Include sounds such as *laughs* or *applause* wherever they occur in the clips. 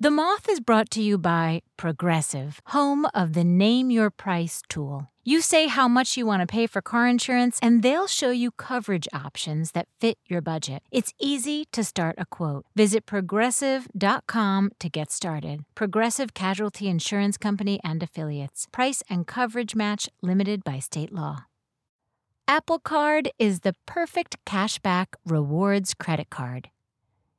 The Moth is brought to you by Progressive, home of the Name Your Price tool. You say how much you want to pay for car insurance, and they'll show you coverage options that fit your budget. It's easy to start a quote. Visit progressive.com to get started. Progressive Casualty Insurance Company and Affiliates. Price and coverage match limited by state law. Apple Card is the perfect cashback rewards credit card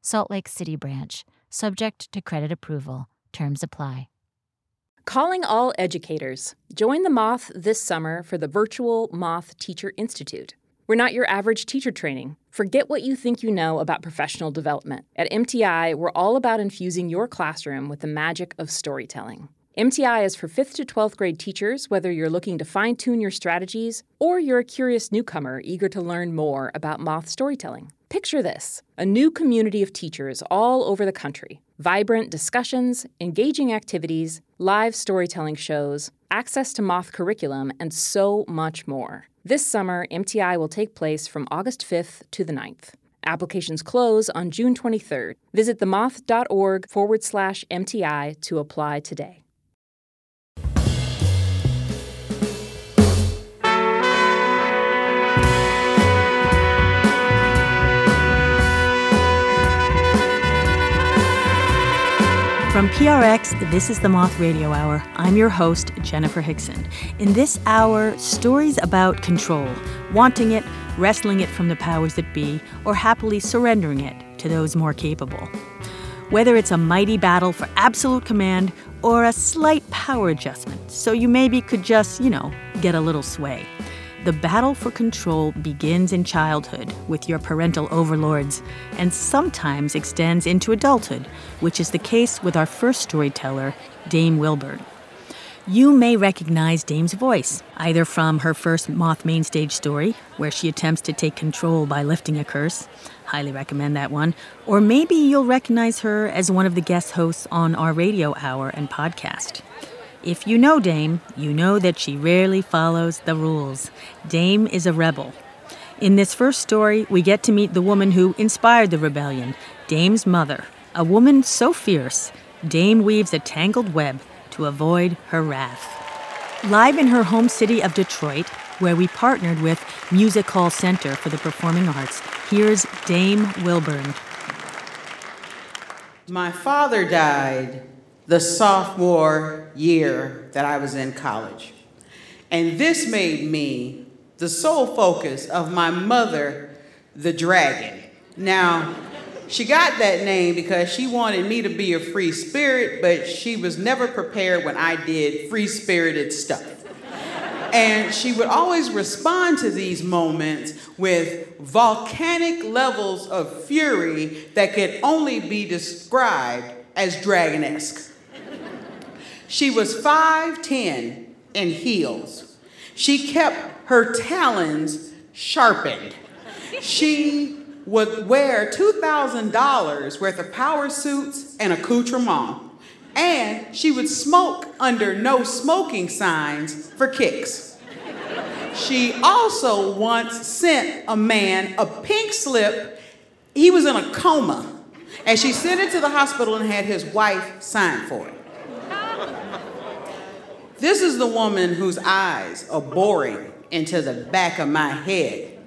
Salt Lake City branch, subject to credit approval. Terms apply. Calling all educators. Join the Moth this summer for the virtual Moth Teacher Institute. We're not your average teacher training. Forget what you think you know about professional development. At MTI, we're all about infusing your classroom with the magic of storytelling. MTI is for 5th to 12th grade teachers, whether you're looking to fine tune your strategies or you're a curious newcomer eager to learn more about moth storytelling. Picture this a new community of teachers all over the country. Vibrant discussions, engaging activities, live storytelling shows, access to Moth curriculum, and so much more. This summer, MTI will take place from August 5th to the 9th. Applications close on June 23rd. Visit themoth.org forward slash MTI to apply today. From PRX, this is the Moth Radio Hour. I'm your host, Jenifer Hixson. In this hour, stories about control, wanting it, wrestling it from the powers that be, or happily surrendering it to those more capable. Whether it's a mighty battle for absolute command or a slight power adjustment, so you maybe could just, you know, get a little sway. The battle for control begins in childhood with your parental overlords and sometimes extends into adulthood, which is the case with our first storyteller, Dame Wilburn. You may recognize Dame's voice, either from her first Moth Mainstage story, where she attempts to take control by lifting a curse. Highly recommend that one. Or maybe you'll recognize her as one of the guest hosts on our radio hour and podcast. If you know Dame, you know that she rarely follows the rules. Dame is a rebel. In this first story, we get to meet the woman who inspired the rebellion, Dame's mother. A woman so fierce, Dame weaves a tangled web to avoid her wrath. Live in her home city of Detroit, where we partnered with Music Hall Center for the Performing Arts, here's Dame Wilburn. My father died the sophomore year that I was in college. And this made me the sole focus of my mother, the dragon. Now, she got that name because she wanted me to be a free spirit, but she was never prepared when I did free spirited stuff. And she would always respond to these moments with volcanic levels of fury that could only be described as dragonesque. She was 5'10 in heels. She kept her talons sharpened. She would wear $2,000 worth of power suits and accoutrement. And she would smoke under no smoking signs for kicks. She also once sent a man a pink slip. He was in a coma. And she sent it to the hospital and had his wife sign for it. This is the woman whose eyes are boring into the back of my head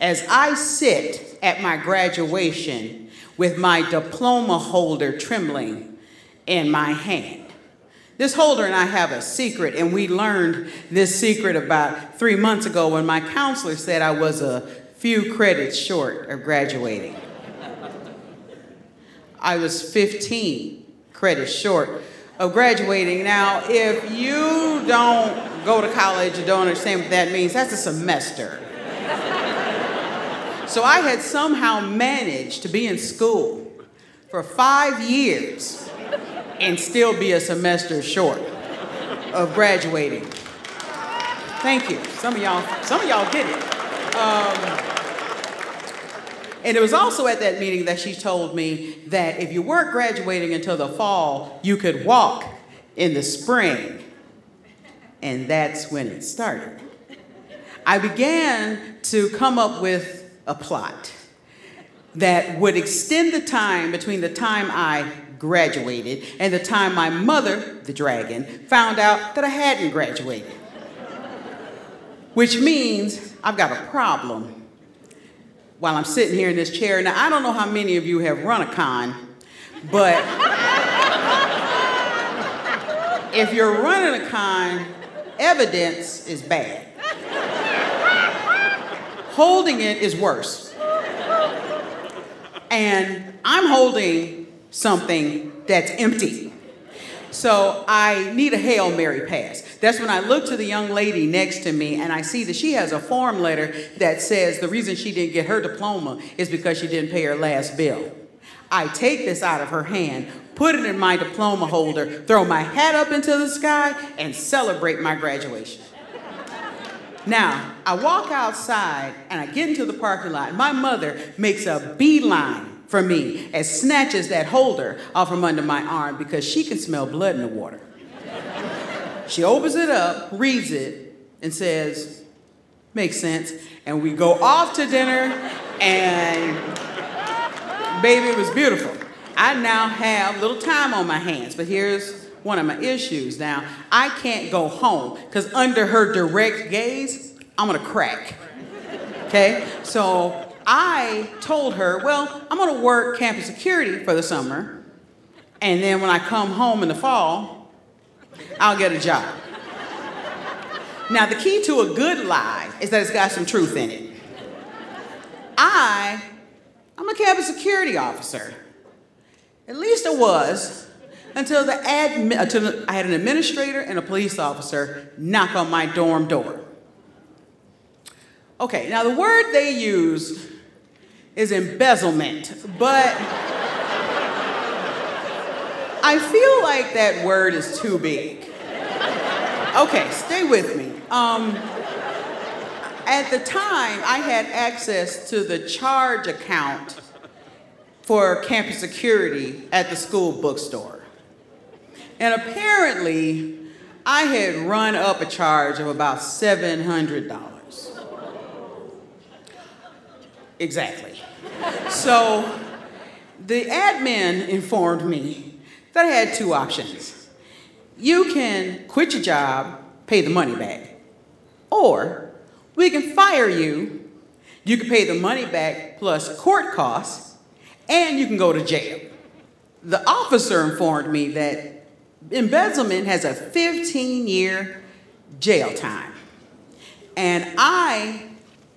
as I sit at my graduation with my diploma holder trembling in my hand. This holder and I have a secret, and we learned this secret about three months ago when my counselor said I was a few credits short of graduating. I was 15 credits short of graduating. Now, if you don't go to college or don't understand what that means, that's a semester. so I had somehow managed to be in school for five years and still be a semester short of graduating. Thank you. Some of y'all, some of y'all get it. Um, and it was also at that meeting that she told me that if you weren't graduating until the fall, you could walk in the spring. And that's when it started. I began to come up with a plot that would extend the time between the time I graduated and the time my mother, the dragon, found out that I hadn't graduated. Which means I've got a problem while I'm sitting here in this chair. Now, I don't know how many of you have run a con, but if you're running a con, evidence is bad. Holding it is worse. And I'm holding something that's empty. So I need a Hail Mary pass. That's when I look to the young lady next to me and I see that she has a form letter that says the reason she didn't get her diploma is because she didn't pay her last bill. I take this out of her hand, put it in my diploma holder, throw my hat up into the sky, and celebrate my graduation. Now, I walk outside and I get into the parking lot. My mother makes a beeline for me as snatches that holder off from under my arm because she can smell blood in the water. she opens it up, reads it, and says, Makes sense. And we go off to dinner, and baby, it was beautiful. I now have little time on my hands, but here's one of my issues. Now, I can't go home because under her direct gaze, I'm gonna crack. Okay? So I told her, well, I'm going to work campus security for the summer, and then when I come home in the fall, I'll get a job. Now, the key to a good lie is that it's got some truth in it. I, I'm a campus security officer. At least I was until the admi- until I had an administrator and a police officer knock on my dorm door. Okay, now the word they use is embezzlement, but I feel like that word is too big. Okay, stay with me. Um, at the time, I had access to the charge account for campus security at the school bookstore. And apparently, I had run up a charge of about $700. Exactly. So the admin informed me that I had two options. You can quit your job, pay the money back, or we can fire you. You can pay the money back plus court costs, and you can go to jail. The officer informed me that embezzlement has a 15 year jail time. And I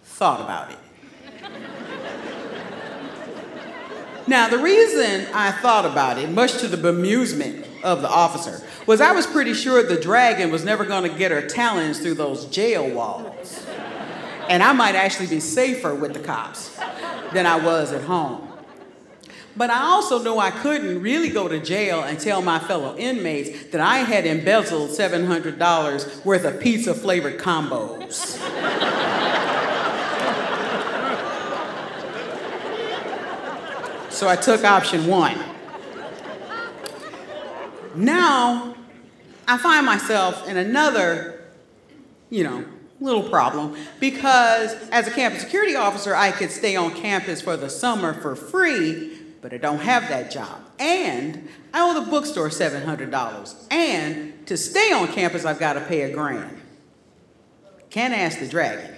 thought about it. Now, the reason I thought about it, much to the bemusement of the officer, was I was pretty sure the dragon was never going to get her talons through those jail walls. And I might actually be safer with the cops than I was at home. But I also knew I couldn't really go to jail and tell my fellow inmates that I had embezzled $700 worth of pizza flavored combos. So I took option one. Now, I find myself in another, you know, little problem because as a campus security officer, I could stay on campus for the summer for free, but I don't have that job. And I owe the bookstore $700. And to stay on campus, I've got to pay a grand. Can't ask the dragon.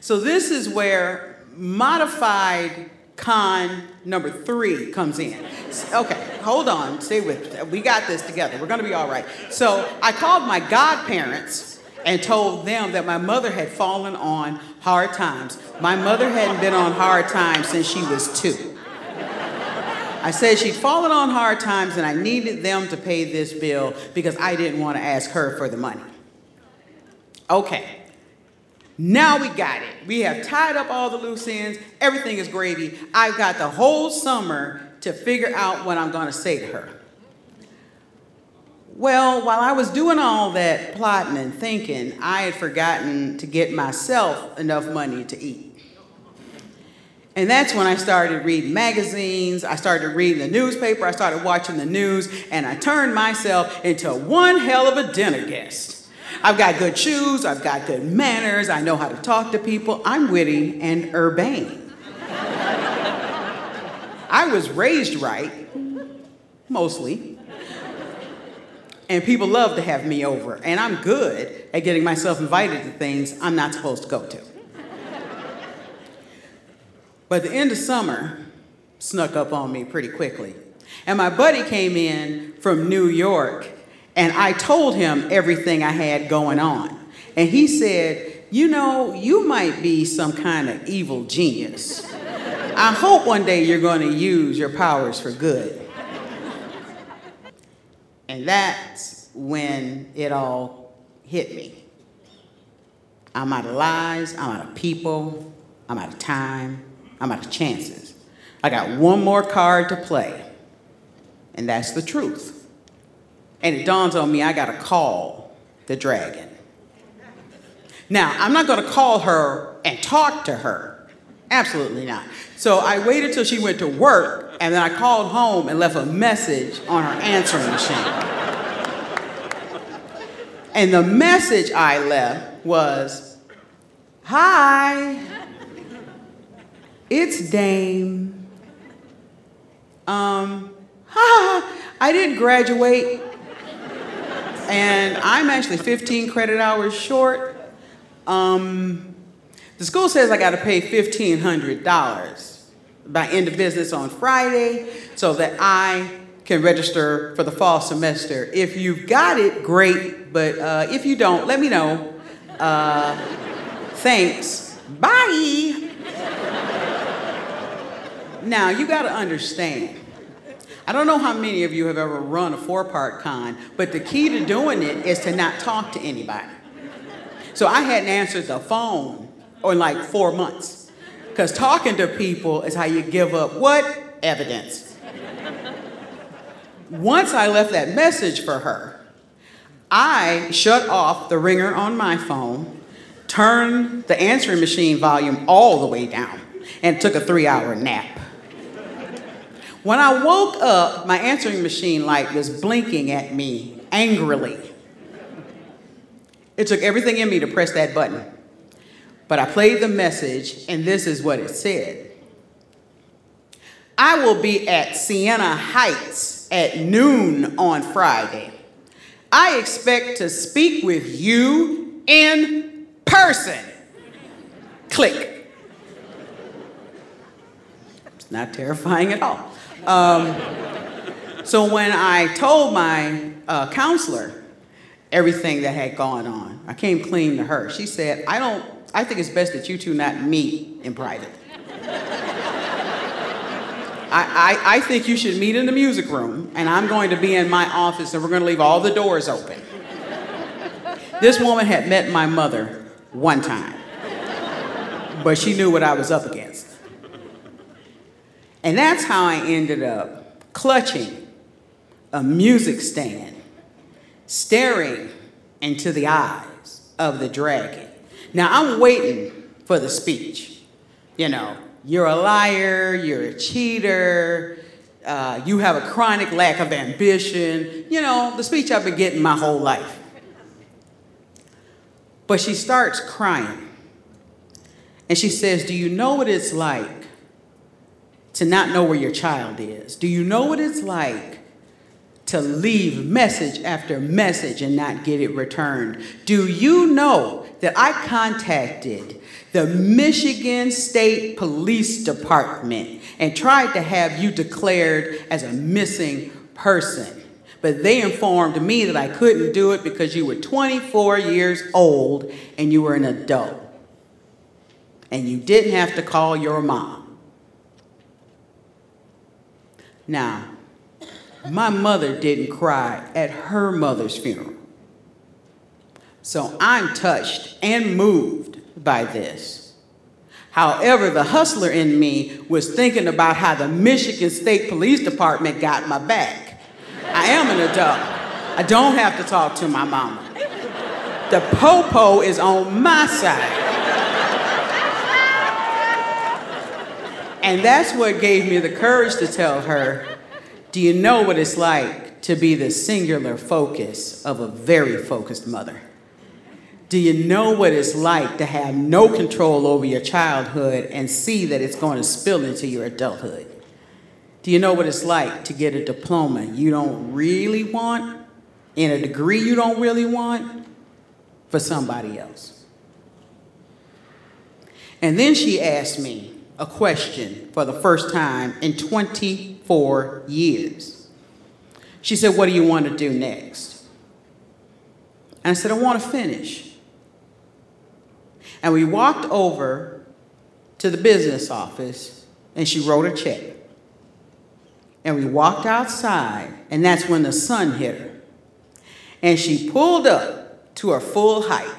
So this is where modified con number three comes in. Okay, hold on, stay with me. We got this together. We're gonna be all right. So I called my godparents and told them that my mother had fallen on hard times. My mother hadn't been on hard times since she was two. I said she'd fallen on hard times and I needed them to pay this bill because I didn't want to ask her for the money. Okay, now we got it. We have tied up all the loose ends. Everything is gravy. I've got the whole summer to figure out what I'm going to say to her. Well, while I was doing all that plotting and thinking, I had forgotten to get myself enough money to eat. And that's when I started reading magazines, I started reading the newspaper, I started watching the news, and I turned myself into one hell of a dinner guest. I've got good shoes, I've got good manners, I know how to talk to people, I'm witty and urbane. I was raised right, mostly. And people love to have me over, and I'm good at getting myself invited to things I'm not supposed to go to. But the end of summer snuck up on me pretty quickly. And my buddy came in from New York, and I told him everything I had going on. And he said, You know, you might be some kind of evil genius. I hope one day you're going to use your powers for good. And that's when it all hit me. I'm out of lies, I'm out of people, I'm out of time, I'm out of chances. I got one more card to play, and that's the truth. And it dawns on me I got to call the dragon. Now, I'm not going to call her and talk to her. Absolutely not. So I waited till she went to work, and then I called home and left a message on her answering machine. And the message I left was Hi. It's Dame. Um, ha, *laughs* I didn't graduate, and I'm actually 15 credit hours short. Um, the school says I got to pay $1,500 by end of business on Friday so that I can register for the fall semester. If you've got it, great, but uh, if you don't, let me know. Uh, thanks. Bye. Now, you got to understand. I don't know how many of you have ever run a four part con, but the key to doing it is to not talk to anybody. So I hadn't answered the phone in like four months. Because talking to people is how you give up what? Evidence. Once I left that message for her, I shut off the ringer on my phone, turned the answering machine volume all the way down, and took a three hour nap. When I woke up, my answering machine light was blinking at me angrily. It took everything in me to press that button. But I played the message, and this is what it said I will be at Siena Heights at noon on Friday. I expect to speak with you in person. Click. It's not terrifying at all. Um, so when I told my uh, counselor everything that had gone on, I came clean to her. She said, I don't, I think it's best that you two not meet in private. I, I, I think you should meet in the music room, and I'm going to be in my office, and we're going to leave all the doors open. This woman had met my mother one time, but she knew what I was up against. And that's how I ended up clutching a music stand, staring into the eyes of the dragon. Now I'm waiting for the speech. You know, you're a liar, you're a cheater, uh, you have a chronic lack of ambition. You know, the speech I've been getting my whole life. But she starts crying. And she says, Do you know what it's like to not know where your child is? Do you know what it's like to leave message after message and not get it returned? Do you know that I contacted the Michigan State Police Department and tried to have you declared as a missing person? But they informed me that I couldn't do it because you were 24 years old and you were an adult. And you didn't have to call your mom. Now, my mother didn't cry at her mother's funeral. So I'm touched and moved by this. However, the hustler in me was thinking about how the Michigan State Police Department got my back. I am an adult. I don't have to talk to my mama. The popo is on my side. And that's what gave me the courage to tell her, do you know what it's like to be the singular focus of a very focused mother? Do you know what it's like to have no control over your childhood and see that it's going to spill into your adulthood? Do you know what it's like to get a diploma you don't really want in a degree you don't really want for somebody else? And then she asked me a question for the first time in 24 years. She said, What do you want to do next? And I said, I want to finish. And we walked over to the business office and she wrote a check. And we walked outside, and that's when the sun hit her. And she pulled up to her full height,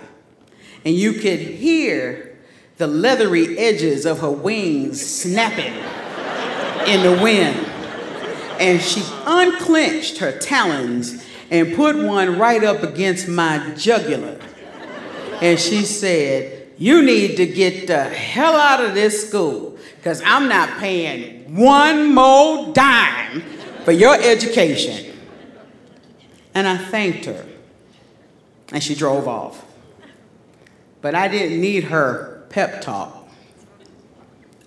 and you could hear the leathery edges of her wings snapping in the wind. And she unclenched her talons and put one right up against my jugular. And she said, You need to get the hell out of this school because I'm not paying one more dime for your education. And I thanked her, and she drove off. But I didn't need her pep talk.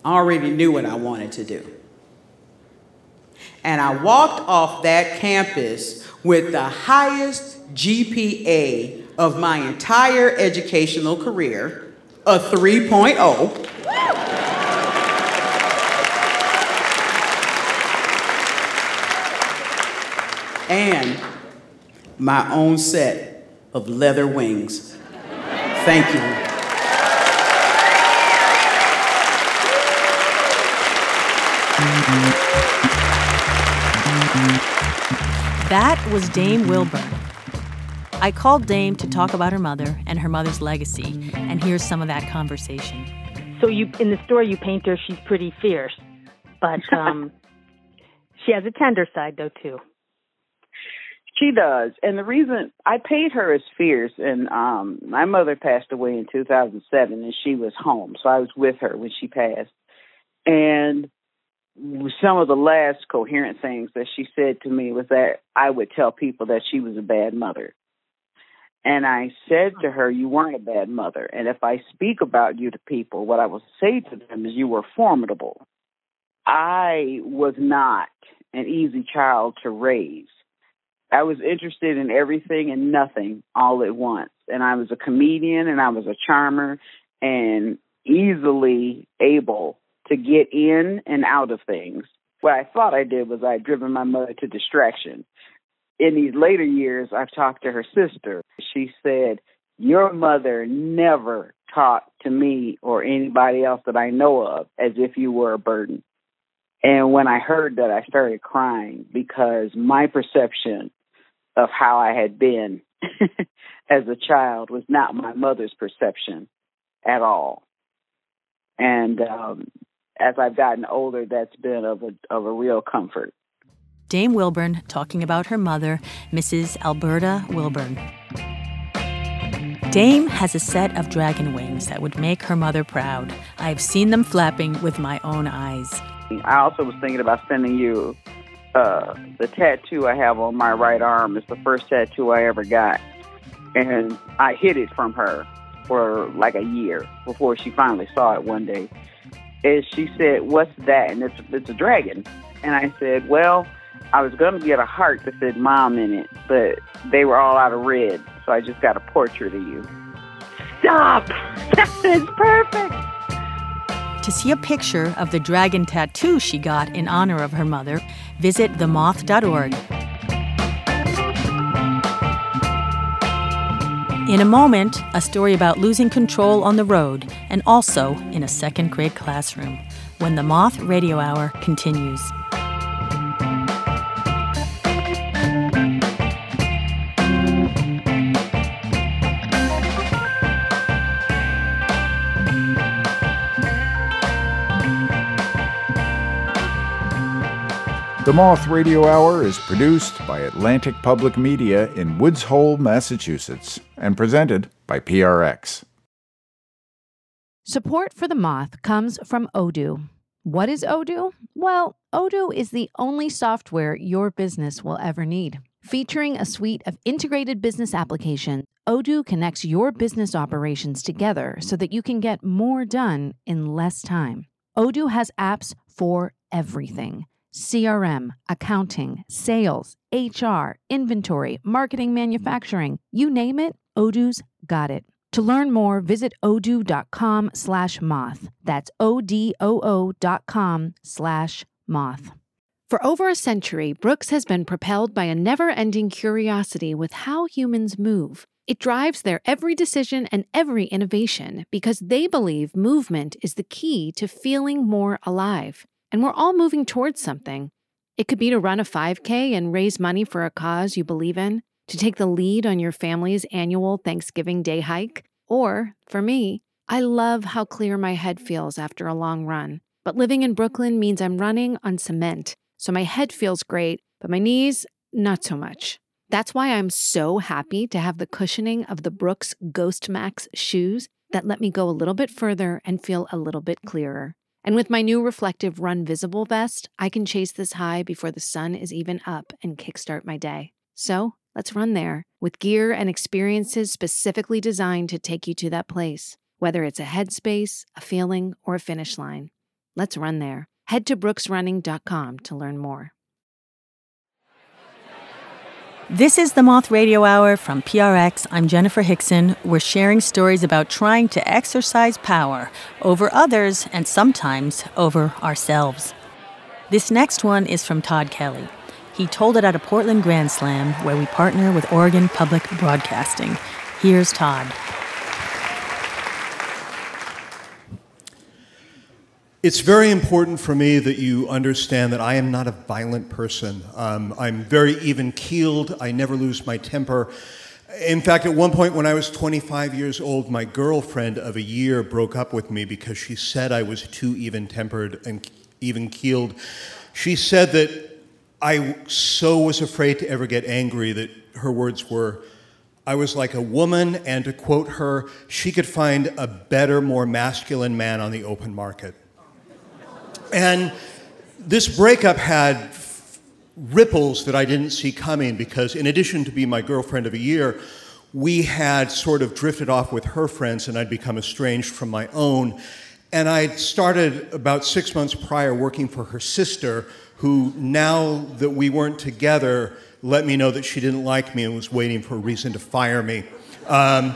I already knew what I wanted to do. And I walked off that campus with the highest GPA of my entire educational career, a 3.0. and my own set of leather wings. Thank you. That was Dame Wilburn. I called Dame to talk about her mother and her mother's legacy, and here's some of that conversation. So you in the story you paint her, she's pretty fierce, but *laughs* um, she has a tender side though too. She does. And the reason I paid her as fierce and um my mother passed away in 2007 and she was home. So I was with her when she passed. And some of the last coherent things that she said to me was that I would tell people that she was a bad mother. And I said to her, You weren't a bad mother. And if I speak about you to people, what I will say to them is you were formidable. I was not an easy child to raise. I was interested in everything and nothing all at once. And I was a comedian and I was a charmer and easily able to get in and out of things. What I thought I did was I had driven my mother to distraction. In these later years, I've talked to her sister. She said, Your mother never talked to me or anybody else that I know of as if you were a burden. And when I heard that, I started crying because my perception of how I had been *laughs* as a child was not my mother's perception at all. And um, as I've gotten older, that's been of a of a real comfort. Dame Wilburn talking about her mother, Mrs. Alberta Wilburn. Dame has a set of dragon wings that would make her mother proud. I have seen them flapping with my own eyes. I also was thinking about sending you uh, the tattoo I have on my right arm. It's the first tattoo I ever got, and I hid it from her for like a year before she finally saw it one day. And she said, "What's that?" And it's it's a dragon. And I said, "Well, I was going to get a heart that said mom in it, but they were all out of red, so I just got a portrait of you." Stop! *laughs* That is perfect. To see a picture of the dragon tattoo she got in honor of her mother, visit themoth.org. In a moment, a story about losing control on the road and also in a second grade classroom when the Moth Radio Hour continues. The Moth Radio Hour is produced by Atlantic Public Media in Woods Hole, Massachusetts, and presented by PRX. Support for the Moth comes from Odoo. What is Odoo? Well, Odoo is the only software your business will ever need. Featuring a suite of integrated business applications, Odoo connects your business operations together so that you can get more done in less time. Odoo has apps for everything CRM, accounting, sales, HR, inventory, marketing, manufacturing, you name it, Odoo's got it. To learn more, visit odoo.com slash moth. That's O-D-O-O dot com slash moth. For over a century, Brooks has been propelled by a never-ending curiosity with how humans move. It drives their every decision and every innovation because they believe movement is the key to feeling more alive. And we're all moving towards something. It could be to run a 5K and raise money for a cause you believe in, to take the lead on your family's annual Thanksgiving Day hike, or, for me, I love how clear my head feels after a long run. But living in Brooklyn means I'm running on cement, so my head feels great, but my knees, not so much. That's why I'm so happy to have the cushioning of the Brooks Ghost Max shoes that let me go a little bit further and feel a little bit clearer. And with my new reflective Run Visible vest, I can chase this high before the sun is even up and kickstart my day. So let's run there with gear and experiences specifically designed to take you to that place, whether it's a headspace, a feeling, or a finish line. Let's run there. Head to brooksrunning.com to learn more. This is the Moth Radio Hour from PRX. I'm Jenifer Hixson. We're sharing stories about trying to exercise power over others and sometimes over ourselves. This next one is from Tod Kelly. He told it at a Portland Grand Slam where we partner with Oregon Public Broadcasting. Here's Tod. It's very important for me that you understand that I am not a violent person. Um, I'm very even keeled. I never lose my temper. In fact, at one point when I was 25 years old, my girlfriend of a year broke up with me because she said I was too even tempered and even keeled. She said that I so was afraid to ever get angry that her words were, I was like a woman, and to quote her, she could find a better, more masculine man on the open market. And this breakup had ripples that I didn't see coming because, in addition to being my girlfriend of a year, we had sort of drifted off with her friends and I'd become estranged from my own. And I'd started about six months prior working for her sister, who, now that we weren't together, let me know that she didn't like me and was waiting for a reason to fire me. Um,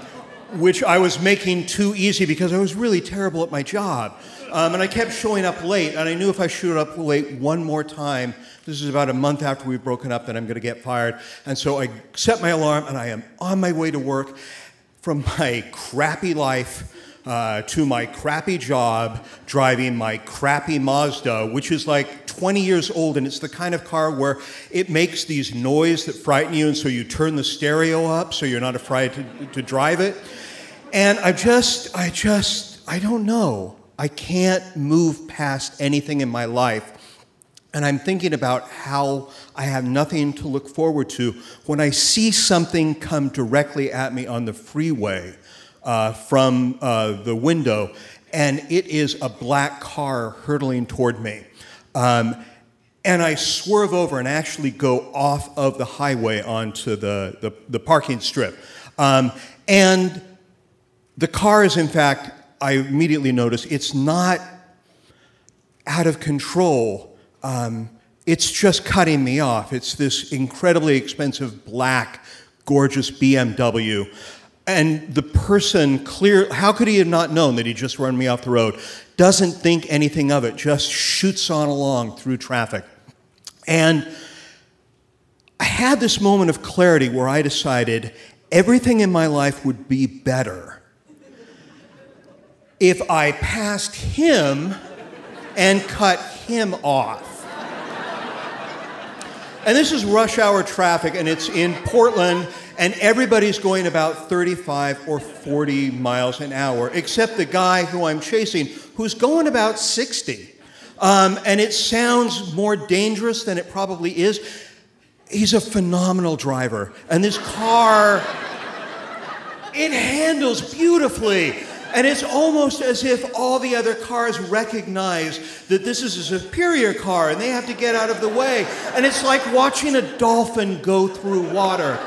which I was making too easy because I was really terrible at my job. Um, and I kept showing up late, and I knew if I showed up late one more time, this is about a month after we've broken up, that I'm going to get fired. And so I set my alarm, and I am on my way to work from my crappy life. Uh, to my crappy job driving my crappy Mazda, which is like 20 years old, and it's the kind of car where it makes these noise that frighten you, and so you turn the stereo up so you're not afraid to, to drive it. And I just, I just, I don't know. I can't move past anything in my life. And I'm thinking about how I have nothing to look forward to when I see something come directly at me on the freeway uh, from uh, the window, and it is a black car hurtling toward me. Um, and I swerve over and actually go off of the highway onto the, the, the parking strip. Um, and the car is, in fact, I immediately notice it's not out of control. Um, it's just cutting me off. It's this incredibly expensive black, gorgeous BMW. And the person clear, how could he have not known that he just run me off the road? Doesn't think anything of it, just shoots on along through traffic. And I had this moment of clarity where I decided everything in my life would be better if I passed him and cut him off. And this is rush hour traffic, and it's in Portland, and everybody's going about 35 or 40 miles an hour, except the guy who I'm chasing, who's going about 60. Um, and it sounds more dangerous than it probably is. He's a phenomenal driver. And this car, it handles beautifully. And it's almost as if all the other cars recognize that this is a superior car and they have to get out of the way. And it's like watching a dolphin go through water.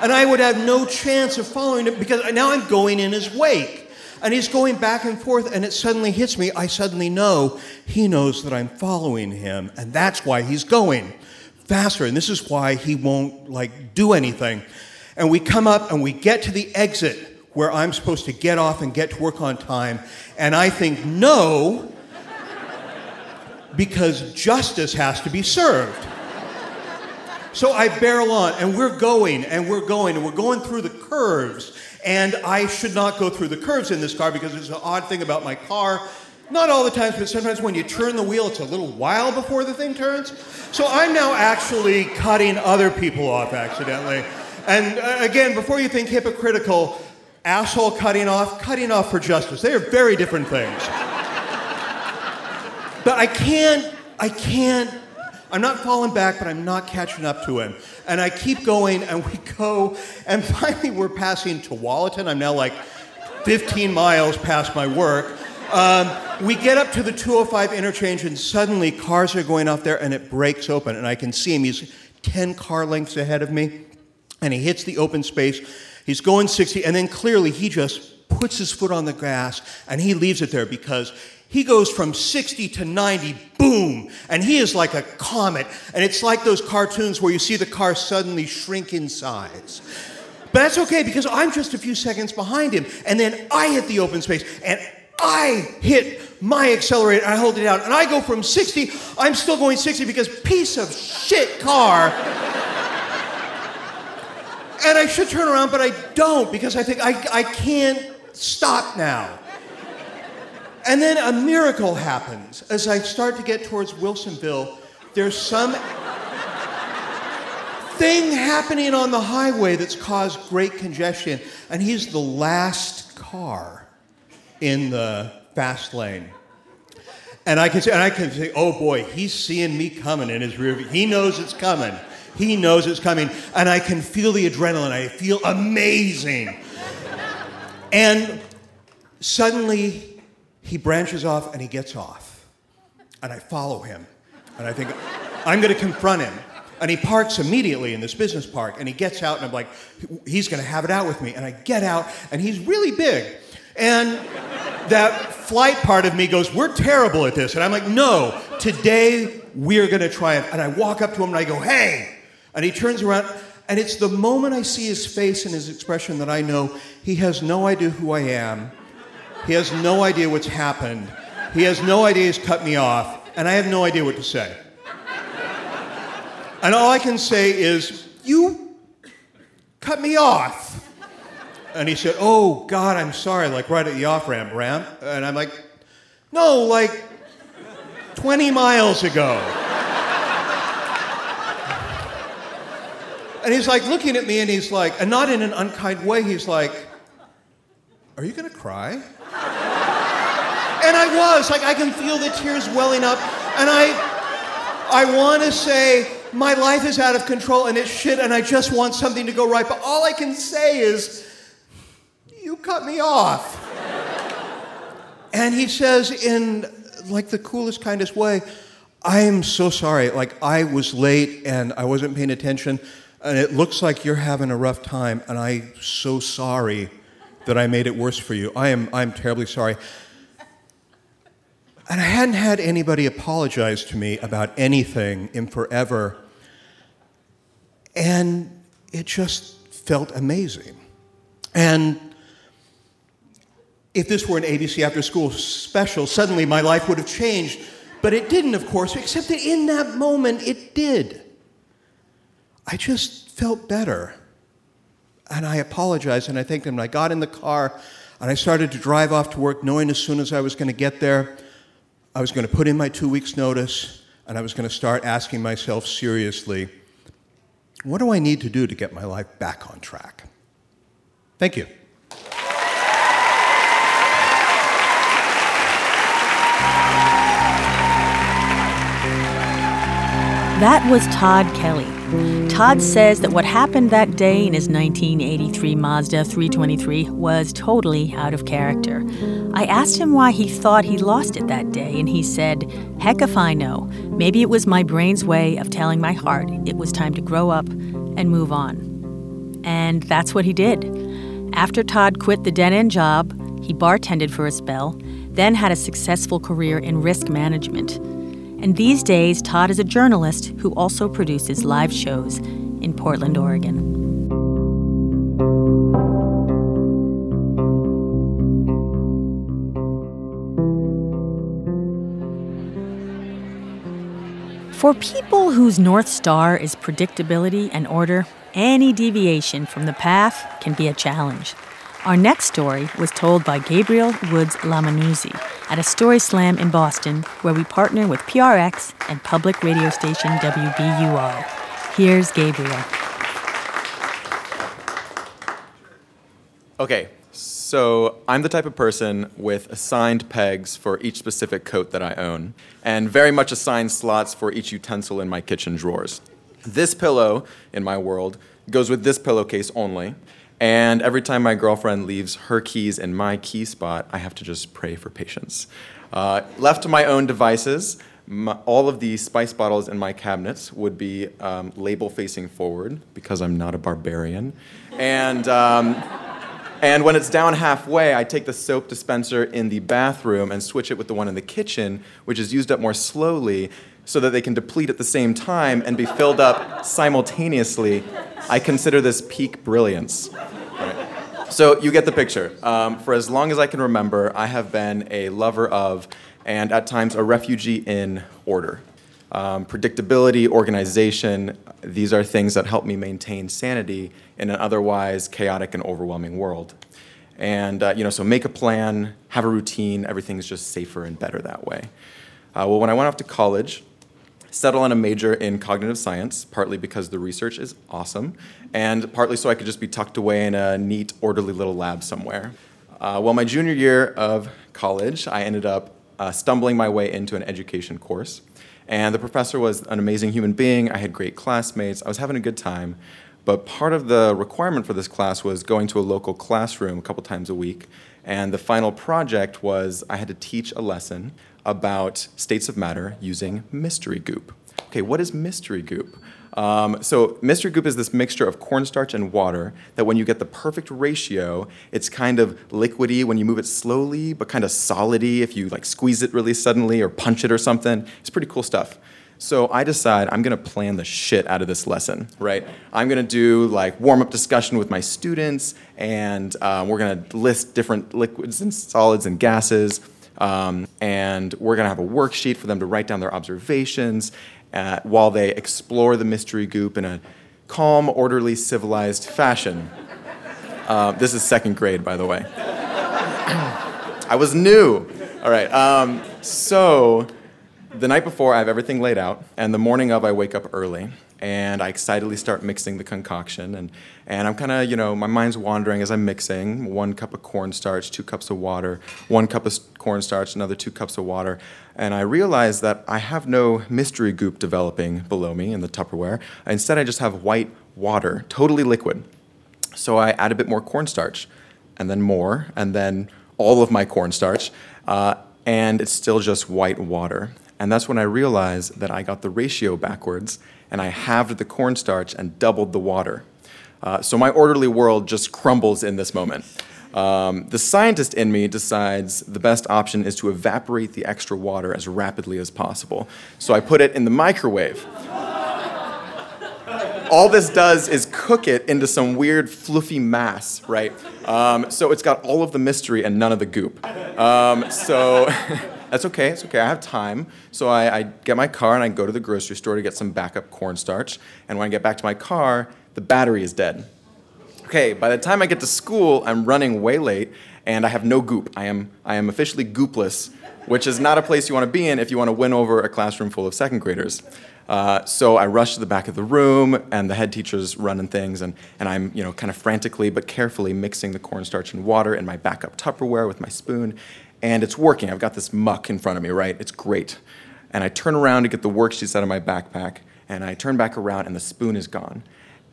And I would have no chance of following it because now I'm going in his wake. And he's going back and forth, and it suddenly hits me. I suddenly know he knows that I'm following him, and that's why he's going faster. And this is why he won't like do anything. And we come up and we get to the exit where I'm supposed to get off and get to work on time. And I think, no, because justice has to be served. So I barrel on, and we're going, and we're going, and we're going through the curves. And I should not go through the curves in this car because there's an odd thing about my car. Not all the times, but sometimes when you turn the wheel, it's a little while before the thing turns. So I'm now actually cutting other people off accidentally. And uh, again, before you think hypocritical, asshole cutting off, cutting off for justice. They are very different things. but I can't, I can't, I'm not falling back, but I'm not catching up to him. And I keep going, and we go, and *laughs* finally we're passing Tualatin. I'm now like 15 miles past my work. Um, we get up to the 205 interchange, and suddenly cars are going off there, and it breaks open, and I can see him. He's 10 car lengths ahead of me, and he hits the open space He's going 60, and then clearly he just puts his foot on the gas and he leaves it there because he goes from 60 to 90, boom, and he is like a comet. And it's like those cartoons where you see the car suddenly shrink in size. But that's okay because I'm just a few seconds behind him. And then I hit the open space and I hit my accelerator, and I hold it down, and I go from 60, I'm still going 60 because piece of shit car and I should turn around, but I don't because I think I, I can't stop now. And then a miracle happens. As I start to get towards Wilsonville, there's some thing happening on the highway that's caused great congestion, and he's the last car in the fast lane. And I can say, and I can say, oh boy, he's seeing me coming in his rear view. He knows it's coming. He knows it's coming. And I can feel the adrenaline. I feel amazing. and suddenly, he branches off and he gets off. And I follow him. And I think, I'm going to confront him. And he parks immediately in this business park. And he gets out, and I'm like, he's going to have it out with me. And I get out, and he's really big. And that flight part of me goes, We're terrible at this. And I'm like, No, today we're going to triumph. And I walk up to him and I go, Hey, and he turns around, and it's the moment I see his face and his expression that I know he has no idea who I am. He has no idea what's happened. He has no idea he's cut me off, and I have no idea what to say. And all I can say is, You cut me off. And he said, Oh, God, I'm sorry, like right at the off ramp, ramp. And I'm like, No, like 20 miles ago. And he's like looking at me and he's like, and not in an unkind way, he's like, Are you gonna cry? and I was, like, I can feel the tears welling up. And I I wanna say, my life is out of control and it's shit, and I just want something to go right. But all I can say is, You cut me off. and he says, in like the coolest, kindest way, I am so sorry. Like, I was late and I wasn't paying attention and it looks like you're having a rough time, and I'm so sorry that I made it worse for you. I am I'm terribly sorry. And I hadn't had anybody apologize to me about anything in forever. And it just felt amazing. And if this were an ABC after school special, suddenly my life would have changed. But it didn't, of course, except that in that moment it did. I just felt better. And I apologized and I thanked him. And I got in the car and I started to drive off to work, knowing as soon as I was going to get there, I was going to put in my two weeks' notice and I was going to start asking myself seriously, what do I need to do to get my life back on track? Thank you. That was Tod Kelly. Tod says that what happened that day in his 1983 Mazda 323 was totally out of character. I asked him why he thought he lost it that day, and he said, Heck if I know. Maybe it was my brain's way of telling my heart it was time to grow up and move on. And that's what he did. After Tod quit the dead end job, he bartended for a spell, then had a successful career in risk management. And these days, Tod is a journalist who also produces live shows in Portland, Oregon. For people whose North Star is predictability and order, any deviation from the path can be a challenge. Our next story was told by Gabriel Woods Lamanuzzi at a Story Slam in Boston, where we partner with PRX and public radio station WBUR. Here's Gabriel. Okay, so I'm the type of person with assigned pegs for each specific coat that I own, and very much assigned slots for each utensil in my kitchen drawers. This pillow, in my world, goes with this pillowcase only, and every time my girlfriend leaves her keys in my key spot, I have to just pray for patience. Uh, left to my own devices, my, all of the spice bottles in my cabinets would be um, label facing forward because I'm not a barbarian. And, um, and when it's down halfway, I take the soap dispenser in the bathroom and switch it with the one in the kitchen, which is used up more slowly so that they can deplete at the same time and be filled up simultaneously. I consider this peak brilliance. Right. So you get the picture. Um, for as long as I can remember, I have been a lover of, and at times a refugee in order. Um, predictability, organization, these are things that help me maintain sanity in an otherwise chaotic and overwhelming world. And, uh, you know, so make a plan, have a routine, everything's just safer and better that way. Uh, well, when I went off to college, settle on a major in cognitive science, partly because the research is awesome, and partly so I could just be tucked away in a neat, orderly little lab somewhere. Uh, well, my junior year of college, I ended up uh, stumbling my way into an education course. And the professor was an amazing human being. I had great classmates. I was having a good time. But part of the requirement for this class was going to a local classroom a couple times a week. And the final project was I had to teach a lesson about states of matter using mystery goop. Okay, what is mystery goop? Um, so mystery goop is this mixture of cornstarch and water that when you get the perfect ratio, it's kind of liquidy when you move it slowly, but kind of solidy if you like squeeze it really suddenly or punch it or something. It's pretty cool stuff. So I decide I'm gonna plan the shit out of this lesson, right? I'm gonna do like warm up discussion with my students, and um, we're gonna list different liquids and solids and gases. Um, and we're going to have a worksheet for them to write down their observations uh, while they explore the mystery goop in a calm, orderly, civilized fashion. Uh, this is second grade, by the way. *coughs* I was new. All right. Um, so the night before, I have everything laid out, and the morning of, I wake up early and I excitedly start mixing the concoction. And, and I'm kind of, you know, my mind's wandering as I'm mixing one cup of cornstarch, two cups of water, one cup of cornstarch, another two cups of water. And I realize that I have no mystery goop developing below me in the Tupperware. Instead, I just have white water, totally liquid. So I add a bit more cornstarch, and then more, and then all of my cornstarch, uh, and it's still just white water. And that's when I realized that I got the ratio backwards and I halved the cornstarch and doubled the water. Uh, so my orderly world just crumbles in this moment. Um, the scientist in me decides the best option is to evaporate the extra water as rapidly as possible. So I put it in the microwave. All this does is cook it into some weird fluffy mass, right? Um, so it's got all of the mystery and none of the goop. Um, so *laughs* That's okay. It's okay. I have time. So I, I get my car and I go to the grocery store to get some backup cornstarch. And when I get back to my car, the battery is dead. Okay, by the time I get to school, I'm running way late and I have no goop. I am, I am officially goopless, which is not a place you want to be in if you want to win over a classroom full of second graders. Uh, so I rush to the back of the room, and the head teacher's running things, and, and I'm you know kind of frantically but carefully mixing the cornstarch and water in my backup Tupperware with my spoon, and it's working. I've got this muck in front of me, right? It's great. And I turn around to get the worksheets out of my backpack, and I turn back around, and the spoon is gone.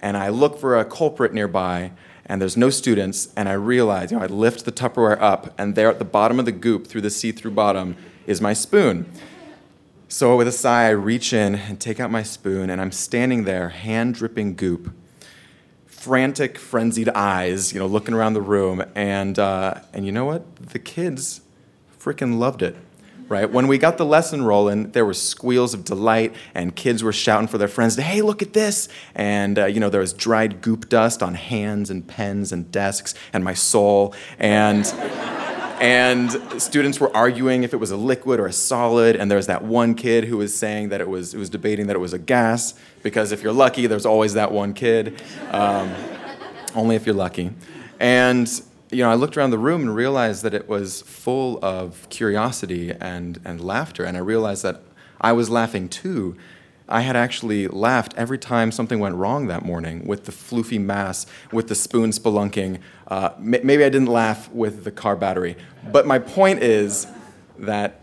And I look for a culprit nearby, and there's no students, and I realize, you know, I lift the Tupperware up, and there at the bottom of the goop, through the see through bottom, is my spoon. So with a sigh, I reach in and take out my spoon, and I'm standing there, hand dripping goop, frantic, frenzied eyes, you know, looking around the room, and uh, and you know what? The kids freaking loved it. Right? When we got the lesson rolling, there were squeals of delight, and kids were shouting for their friends, to, "Hey, look at this!" And uh, you know, there was dried goop dust on hands and pens and desks and my soul, and and students were arguing if it was a liquid or a solid and there was that one kid who was saying that it was, it was debating that it was a gas because if you're lucky there's always that one kid um, only if you're lucky and you know i looked around the room and realized that it was full of curiosity and, and laughter and i realized that i was laughing too I had actually laughed every time something went wrong that morning with the floofy mass, with the spoon spelunking. Uh, maybe I didn't laugh with the car battery. But my point is that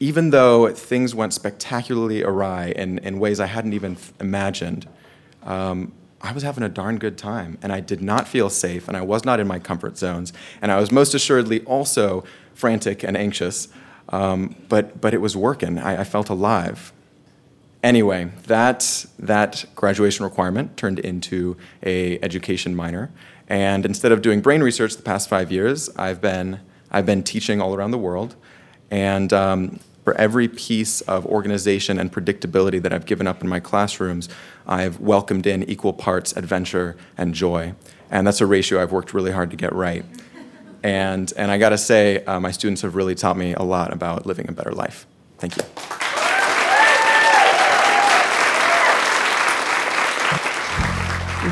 even though things went spectacularly awry in, in ways I hadn't even imagined, um, I was having a darn good time. And I did not feel safe, and I was not in my comfort zones. And I was most assuredly also frantic and anxious. Um, but, but it was working. I, I felt alive. Anyway, that, that graduation requirement turned into a education minor. And instead of doing brain research the past five years, I've been, I've been teaching all around the world. And um, for every piece of organization and predictability that I've given up in my classrooms, I've welcomed in equal parts adventure and joy. And that's a ratio I've worked really hard to get right. And, and I gotta say, uh, my students have really taught me a lot about living a better life. Thank you.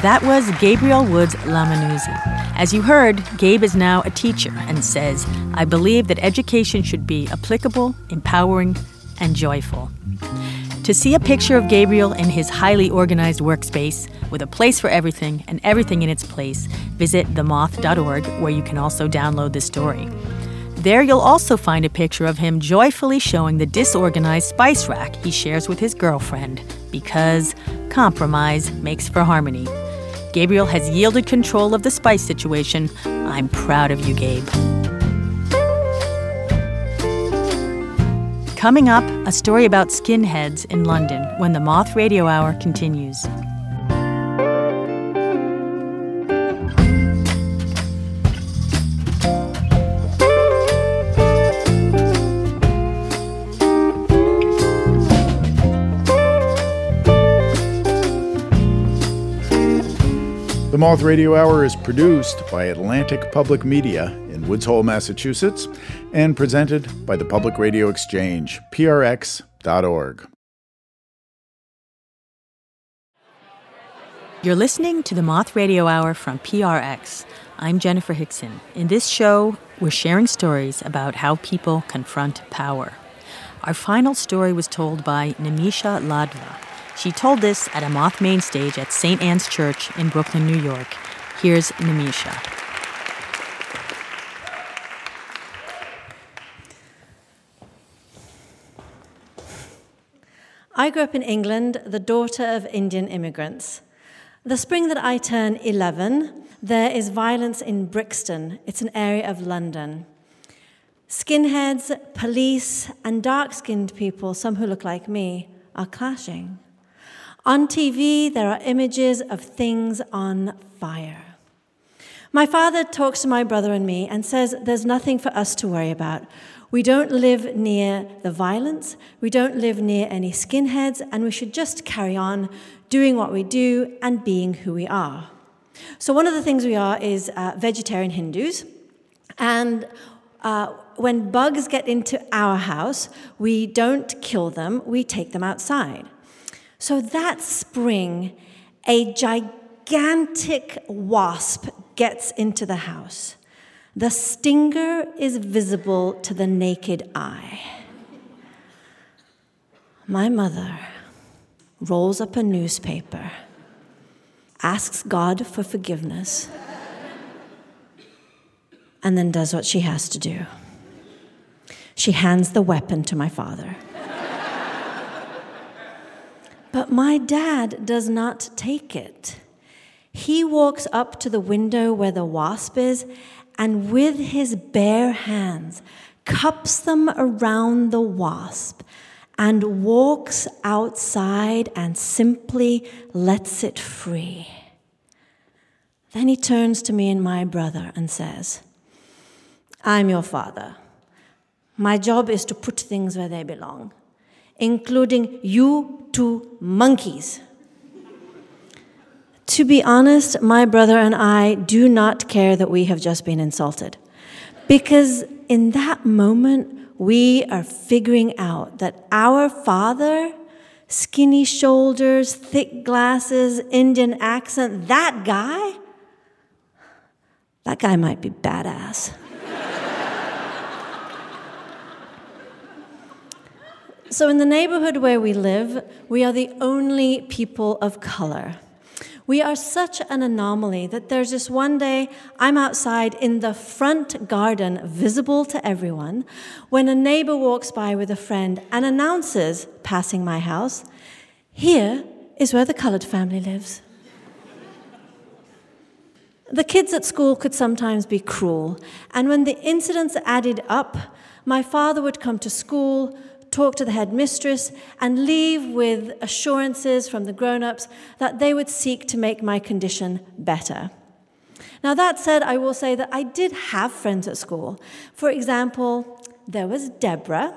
That was Gabriel Woods Lamanuzzi. As you heard, Gabe is now a teacher and says, I believe that education should be applicable, empowering, and joyful. To see a picture of Gabriel in his highly organized workspace with a place for everything and everything in its place, visit themoth.org, where you can also download the story. There, you'll also find a picture of him joyfully showing the disorganized spice rack he shares with his girlfriend, because compromise makes for harmony. Gabriel has yielded control of the spice situation. I'm proud of you, Gabe. Coming up, a story about skinheads in London when the Moth Radio Hour continues. The Moth Radio Hour is produced by Atlantic Public Media in Woods Hole, Massachusetts, and presented by the Public Radio Exchange, prx.org. You're listening to the Moth Radio Hour from PRX. I'm Jenifer Hixson. In this show, we're sharing stories about how people confront power. Our final story was told by Nimisha Ladva. She told this at a Moth main stage at St. Anne's Church in Brooklyn, New York. Here's Nimisha. I grew up in England, the daughter of Indian immigrants. The spring that I turn 11, there is violence in Brixton. It's an area of London. Skinheads, police, and dark skinned people, some who look like me, are clashing. On TV, there are images of things on fire. My father talks to my brother and me and says there's nothing for us to worry about. We don't live near the violence, we don't live near any skinheads, and we should just carry on doing what we do and being who we are. So, one of the things we are is uh, vegetarian Hindus. And uh, when bugs get into our house, we don't kill them, we take them outside. So that spring, a gigantic wasp gets into the house. The stinger is visible to the naked eye. My mother rolls up a newspaper, asks God for forgiveness, and then does what she has to do. She hands the weapon to my father. But my dad does not take it. He walks up to the window where the wasp is and with his bare hands cups them around the wasp and walks outside and simply lets it free. Then he turns to me and my brother and says, I'm your father. My job is to put things where they belong, including you two monkeys. to be honest, my brother and I do not care that we have just been insulted. Because in that moment, we are figuring out that our father, skinny shoulders, thick glasses, Indian accent, that guy, that guy might be badass. So, in the neighborhood where we live, we are the only people of color. We are such an anomaly that there's just one day I'm outside in the front garden, visible to everyone, when a neighbor walks by with a friend and announces, passing my house, here is where the colored family lives. The kids at school could sometimes be cruel, and when the incidents added up, my father would come to school, talk to the headmistress, and leave with assurances from the grown ups that they would seek to make my condition better. Now, that said, I will say that I did have friends at school. For example, there was Deborah.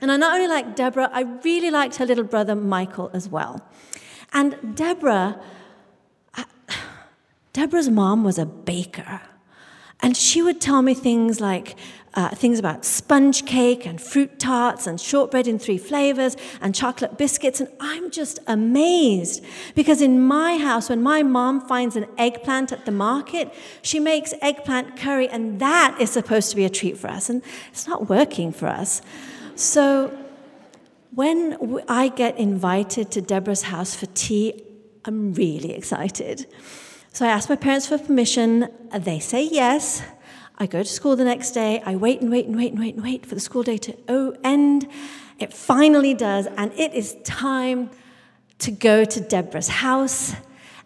And I not only liked Deborah, I really liked her little brother Michael as well. And Deborah, *sighs* Deborah's mom was a baker. And she would tell me things like uh, things about sponge cake and fruit tarts and shortbread in three flavors and chocolate biscuits. And I'm just amazed because in my house, when my mom finds an eggplant at the market, she makes eggplant curry, and that is supposed to be a treat for us. And it's not working for us. So when I get invited to Deborah's house for tea, I'm really excited. So I ask my parents for permission. They say yes. I go to school the next day. I wait and wait and wait and wait and wait for the school day to end. It finally does, and it is time to go to Deborah's house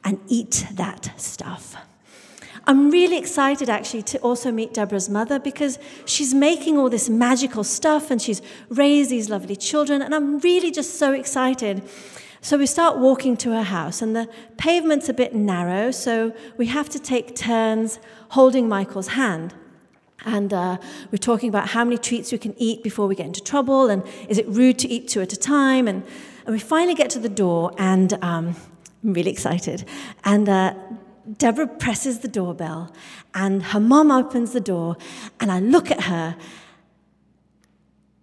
and eat that stuff. I'm really excited actually to also meet Deborah's mother because she's making all this magical stuff and she's raised these lovely children, and I'm really just so excited. So we start walking to her house, and the pavement's a bit narrow, so we have to take turns holding Michael's hand. And uh, we're talking about how many treats we can eat before we get into trouble, and is it rude to eat two at a time? And, and we finally get to the door, and um, I'm really excited. And uh, Deborah presses the doorbell, and her mom opens the door, and I look at her.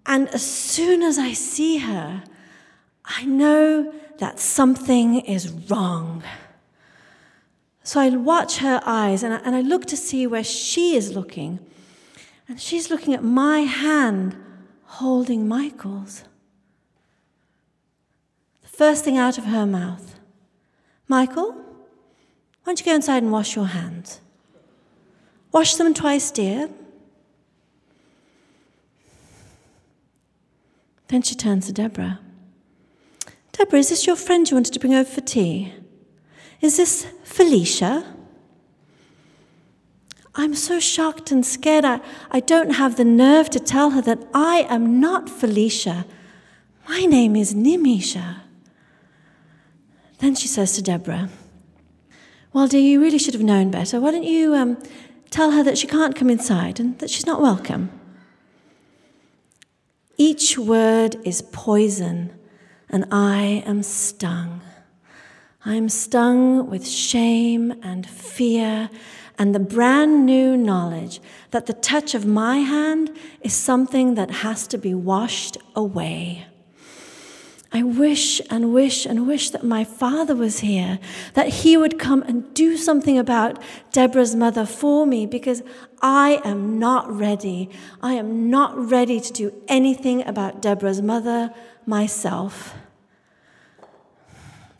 And as soon as I see her, I know that something is wrong. So I watch her eyes and I, and I look to see where she is looking. And she's looking at my hand holding Michael's. The first thing out of her mouth Michael, why don't you go inside and wash your hands? Wash them twice, dear. Then she turns to Deborah. Deborah, is this your friend you wanted to bring over for tea? Is this Felicia? I'm so shocked and scared. I, I don't have the nerve to tell her that I am not Felicia. My name is Nimisha. Then she says to Deborah, Well, dear, you really should have known better. Why don't you um, tell her that she can't come inside and that she's not welcome? Each word is poison, and I am stung. I am stung with shame and fear and the brand new knowledge that the touch of my hand is something that has to be washed away. I wish and wish and wish that my father was here, that he would come and do something about Deborah's mother for me, because I am not ready. I am not ready to do anything about Deborah's mother myself.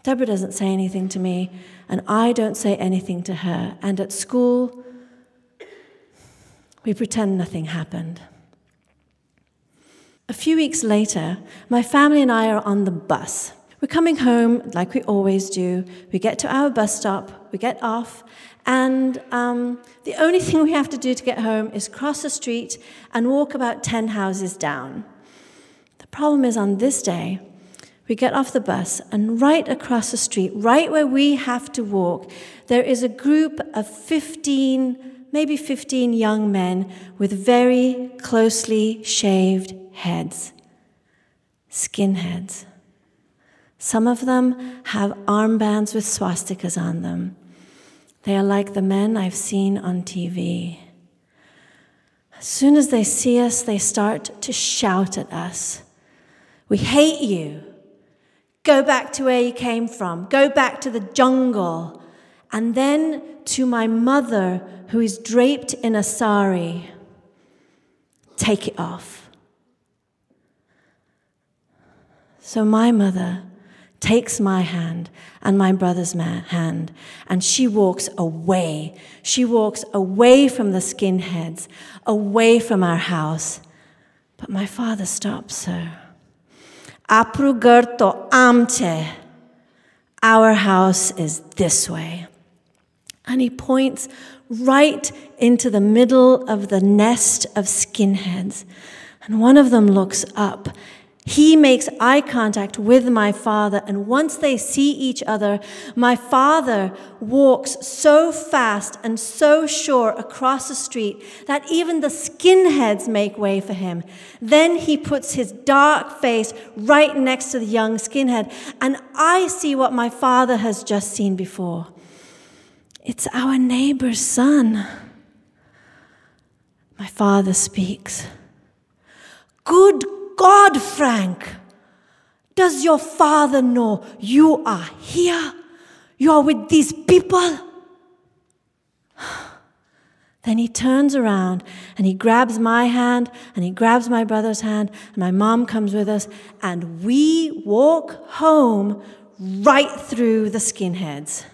Deborah doesn't say anything to me and I don't say anything to her. And at school, we pretend nothing happened. A few weeks later, my family and I are on the bus. We're coming home like we always do. We get to our bus stop, we get off, and um, the only *laughs* thing we have to do to get home is cross the street and walk about 10 houses down. Problem is on this day, we get off the bus, and right across the street, right where we have to walk, there is a group of 15, maybe 15 young men with very closely shaved heads, skinheads. Some of them have armbands with swastikas on them. They are like the men I've seen on TV. As soon as they see us, they start to shout at us We hate you. Go back to where you came from. Go back to the jungle. And then to my mother, who is draped in a sari, take it off. So my mother takes my hand and my brother's hand, and she walks away. She walks away from the skinheads, away from our house. But my father stops her. Aprugerto amte. Our house is this way. And he points right into the middle of the nest of skinheads. And one of them looks up he makes eye contact with my father, and once they see each other, my father walks so fast and so sure across the street that even the skinheads make way for him. Then he puts his dark face right next to the young skinhead, and I see what my father has just seen before. It's our neighbor's son. My father speaks. Good God, Frank, does your father know you are here? You are with these people? *sighs* Then he turns around and he grabs my hand and he grabs my brother's hand, and my mom comes with us, and we walk home right through the skinheads.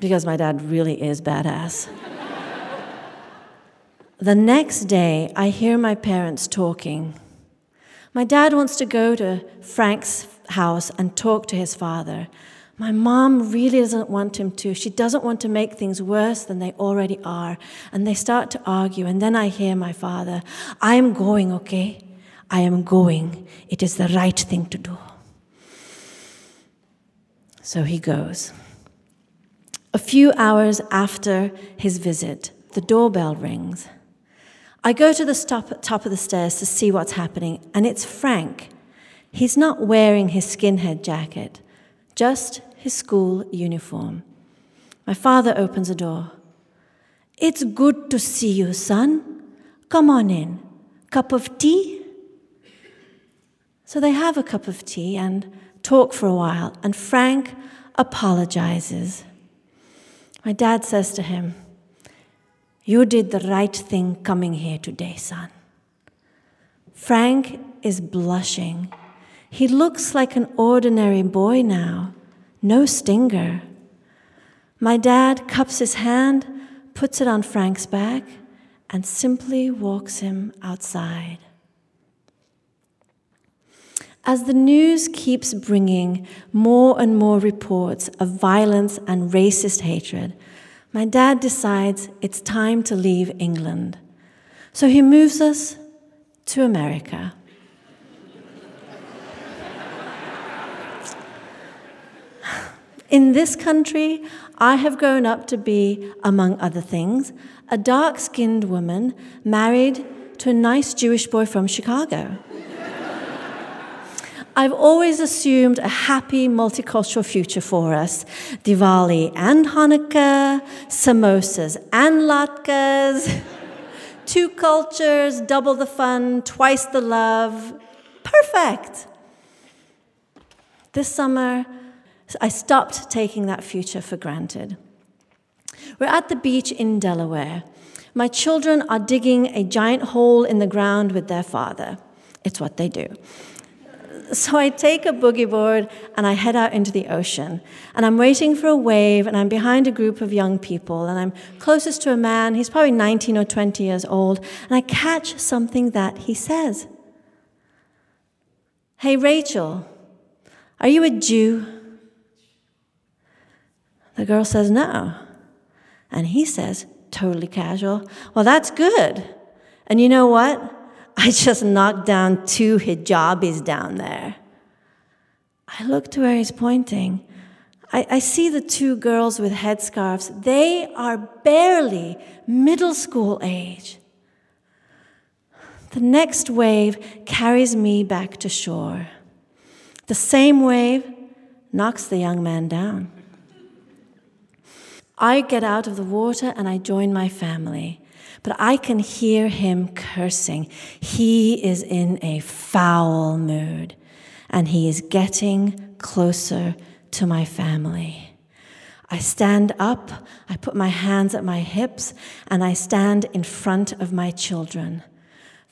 Because my dad really is badass. the next day, I hear my parents talking. My dad wants to go to Frank's house and talk to his father. My mom really doesn't want him to. She doesn't want to make things worse than they already are. And they start to argue. And then I hear my father, I am going, okay? I am going. It is the right thing to do. So he goes. A few hours after his visit, the doorbell rings. I go to the stop, top of the stairs to see what's happening, and it's Frank. He's not wearing his skinhead jacket, just his school uniform. My father opens the door. It's good to see you, son. Come on in. Cup of tea? So they have a cup of tea and talk for a while, and Frank apologizes. My dad says to him, You did the right thing coming here today, son. Frank is blushing. He looks like an ordinary boy now, no stinger. My dad cups his hand, puts it on Frank's back, and simply walks him outside. As the news keeps bringing more and more reports of violence and racist hatred, my dad decides it's time to leave England. So he moves us to America. In this country, I have grown up to be, among other things, a dark skinned woman married to a nice Jewish boy from Chicago. I've always assumed a happy multicultural future for us Diwali and Hanukkah, samosas and latkes, *laughs* two cultures, double the fun, twice the love. Perfect. This summer, I stopped taking that future for granted. We're at the beach in Delaware. My children are digging a giant hole in the ground with their father. It's what they do So I take a boogie board and I head out into the ocean. And I'm waiting for a wave, and I'm behind a group of young people. And I'm closest to a man, he's probably 19 or 20 years old. And I catch something that he says Hey, Rachel, are you a Jew? The girl says, No. And he says, totally casual, Well, that's good. And you know what? I just knocked down two hijabis down there. I look to where he's pointing. I, I, see the two girls with headscarves. They are barely middle school age. The next wave carries me back to shore. The same wave knocks the young man down. I get out of the water and I join my family but I can hear him cursing. He is in a foul mood, and he is getting closer to my family. I stand up, I put my hands at my hips, and I stand in front of my children.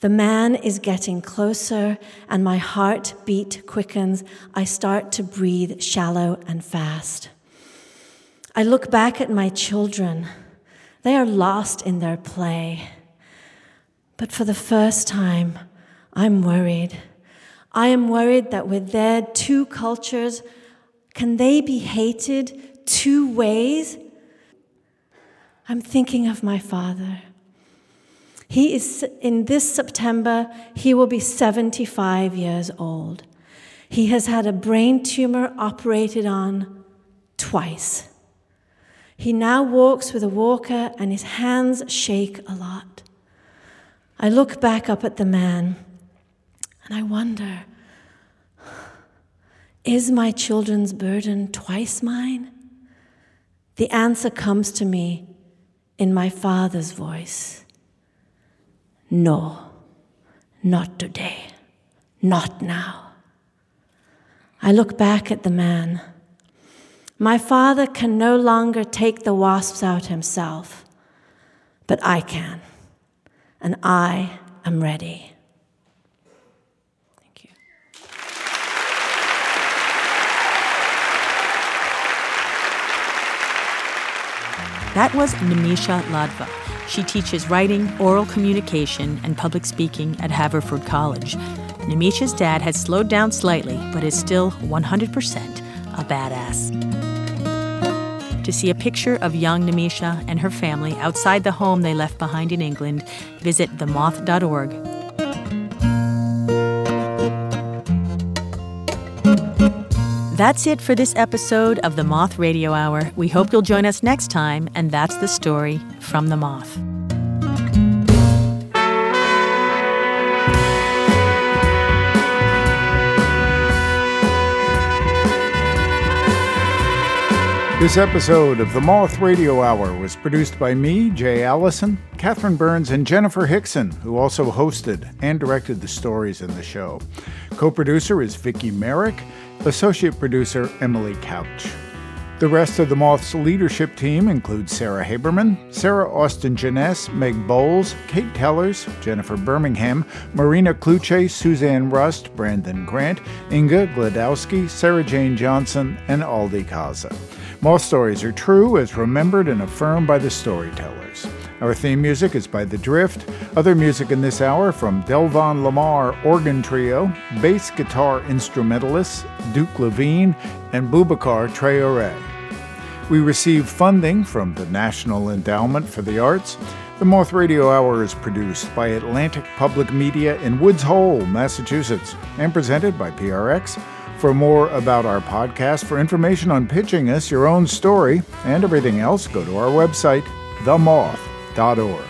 The man is getting closer, and my heartbeat quickens. I start to breathe shallow and fast. I look back at my children. They are lost in their play. But for the first time, I'm worried. I am worried that with their two cultures, can they be hated two ways? I'm thinking of my father. He is, in this September, he will be 75 years old. He has had a brain tumor operated on twice. He now walks with a walker and his hands shake a lot. I look back up at the man and I wonder is my children's burden twice mine? The answer comes to me in my father's voice No, not today, not now. I look back at the man. My father can no longer take the wasps out himself, but I can, and I am ready. Thank you. That was Nimisha Ladva. She teaches writing, oral communication, and public speaking at Haverford College. Nimisha's dad has slowed down slightly, but is still 100% a badass. To see a picture of young Nimisha and her family outside the home they left behind in England, visit themoth.org. That's it for this episode of the Moth Radio Hour. We hope you'll join us next time, and that's the story from the Moth. This episode of the Moth Radio Hour was produced by me, Jay Allison, Catherine Burns, and Jenifer Hixson, who also hosted and directed the stories in the show. Co producer is Vicki Merrick, associate producer Emily Couch. The rest of the Moth's leadership team includes Sarah Haberman, Sarah Austin Jenness, Meg Bowles, Kate Tellers, Jennifer Birmingham, Marina Klutse, Suzanne Rust, Brandon Grant, Inga Glodowski, Sarah Jane Johnson, and Aldi Kaza. Moth stories are true as remembered and affirmed by the storytellers. Our theme music is by The Drift. Other music in this hour from Delvon Lamarr Organ Trio, bass guitar instrumentalists Duke Levine, and Boubacar Traoré. We receive funding from the National Endowment for the Arts. The Moth Radio Hour is produced by Atlantic Public Media in Woods Hole, Massachusetts, and presented by PRX. For more about our podcast, for information on pitching us your own story and everything else, go to our website, themoth.org.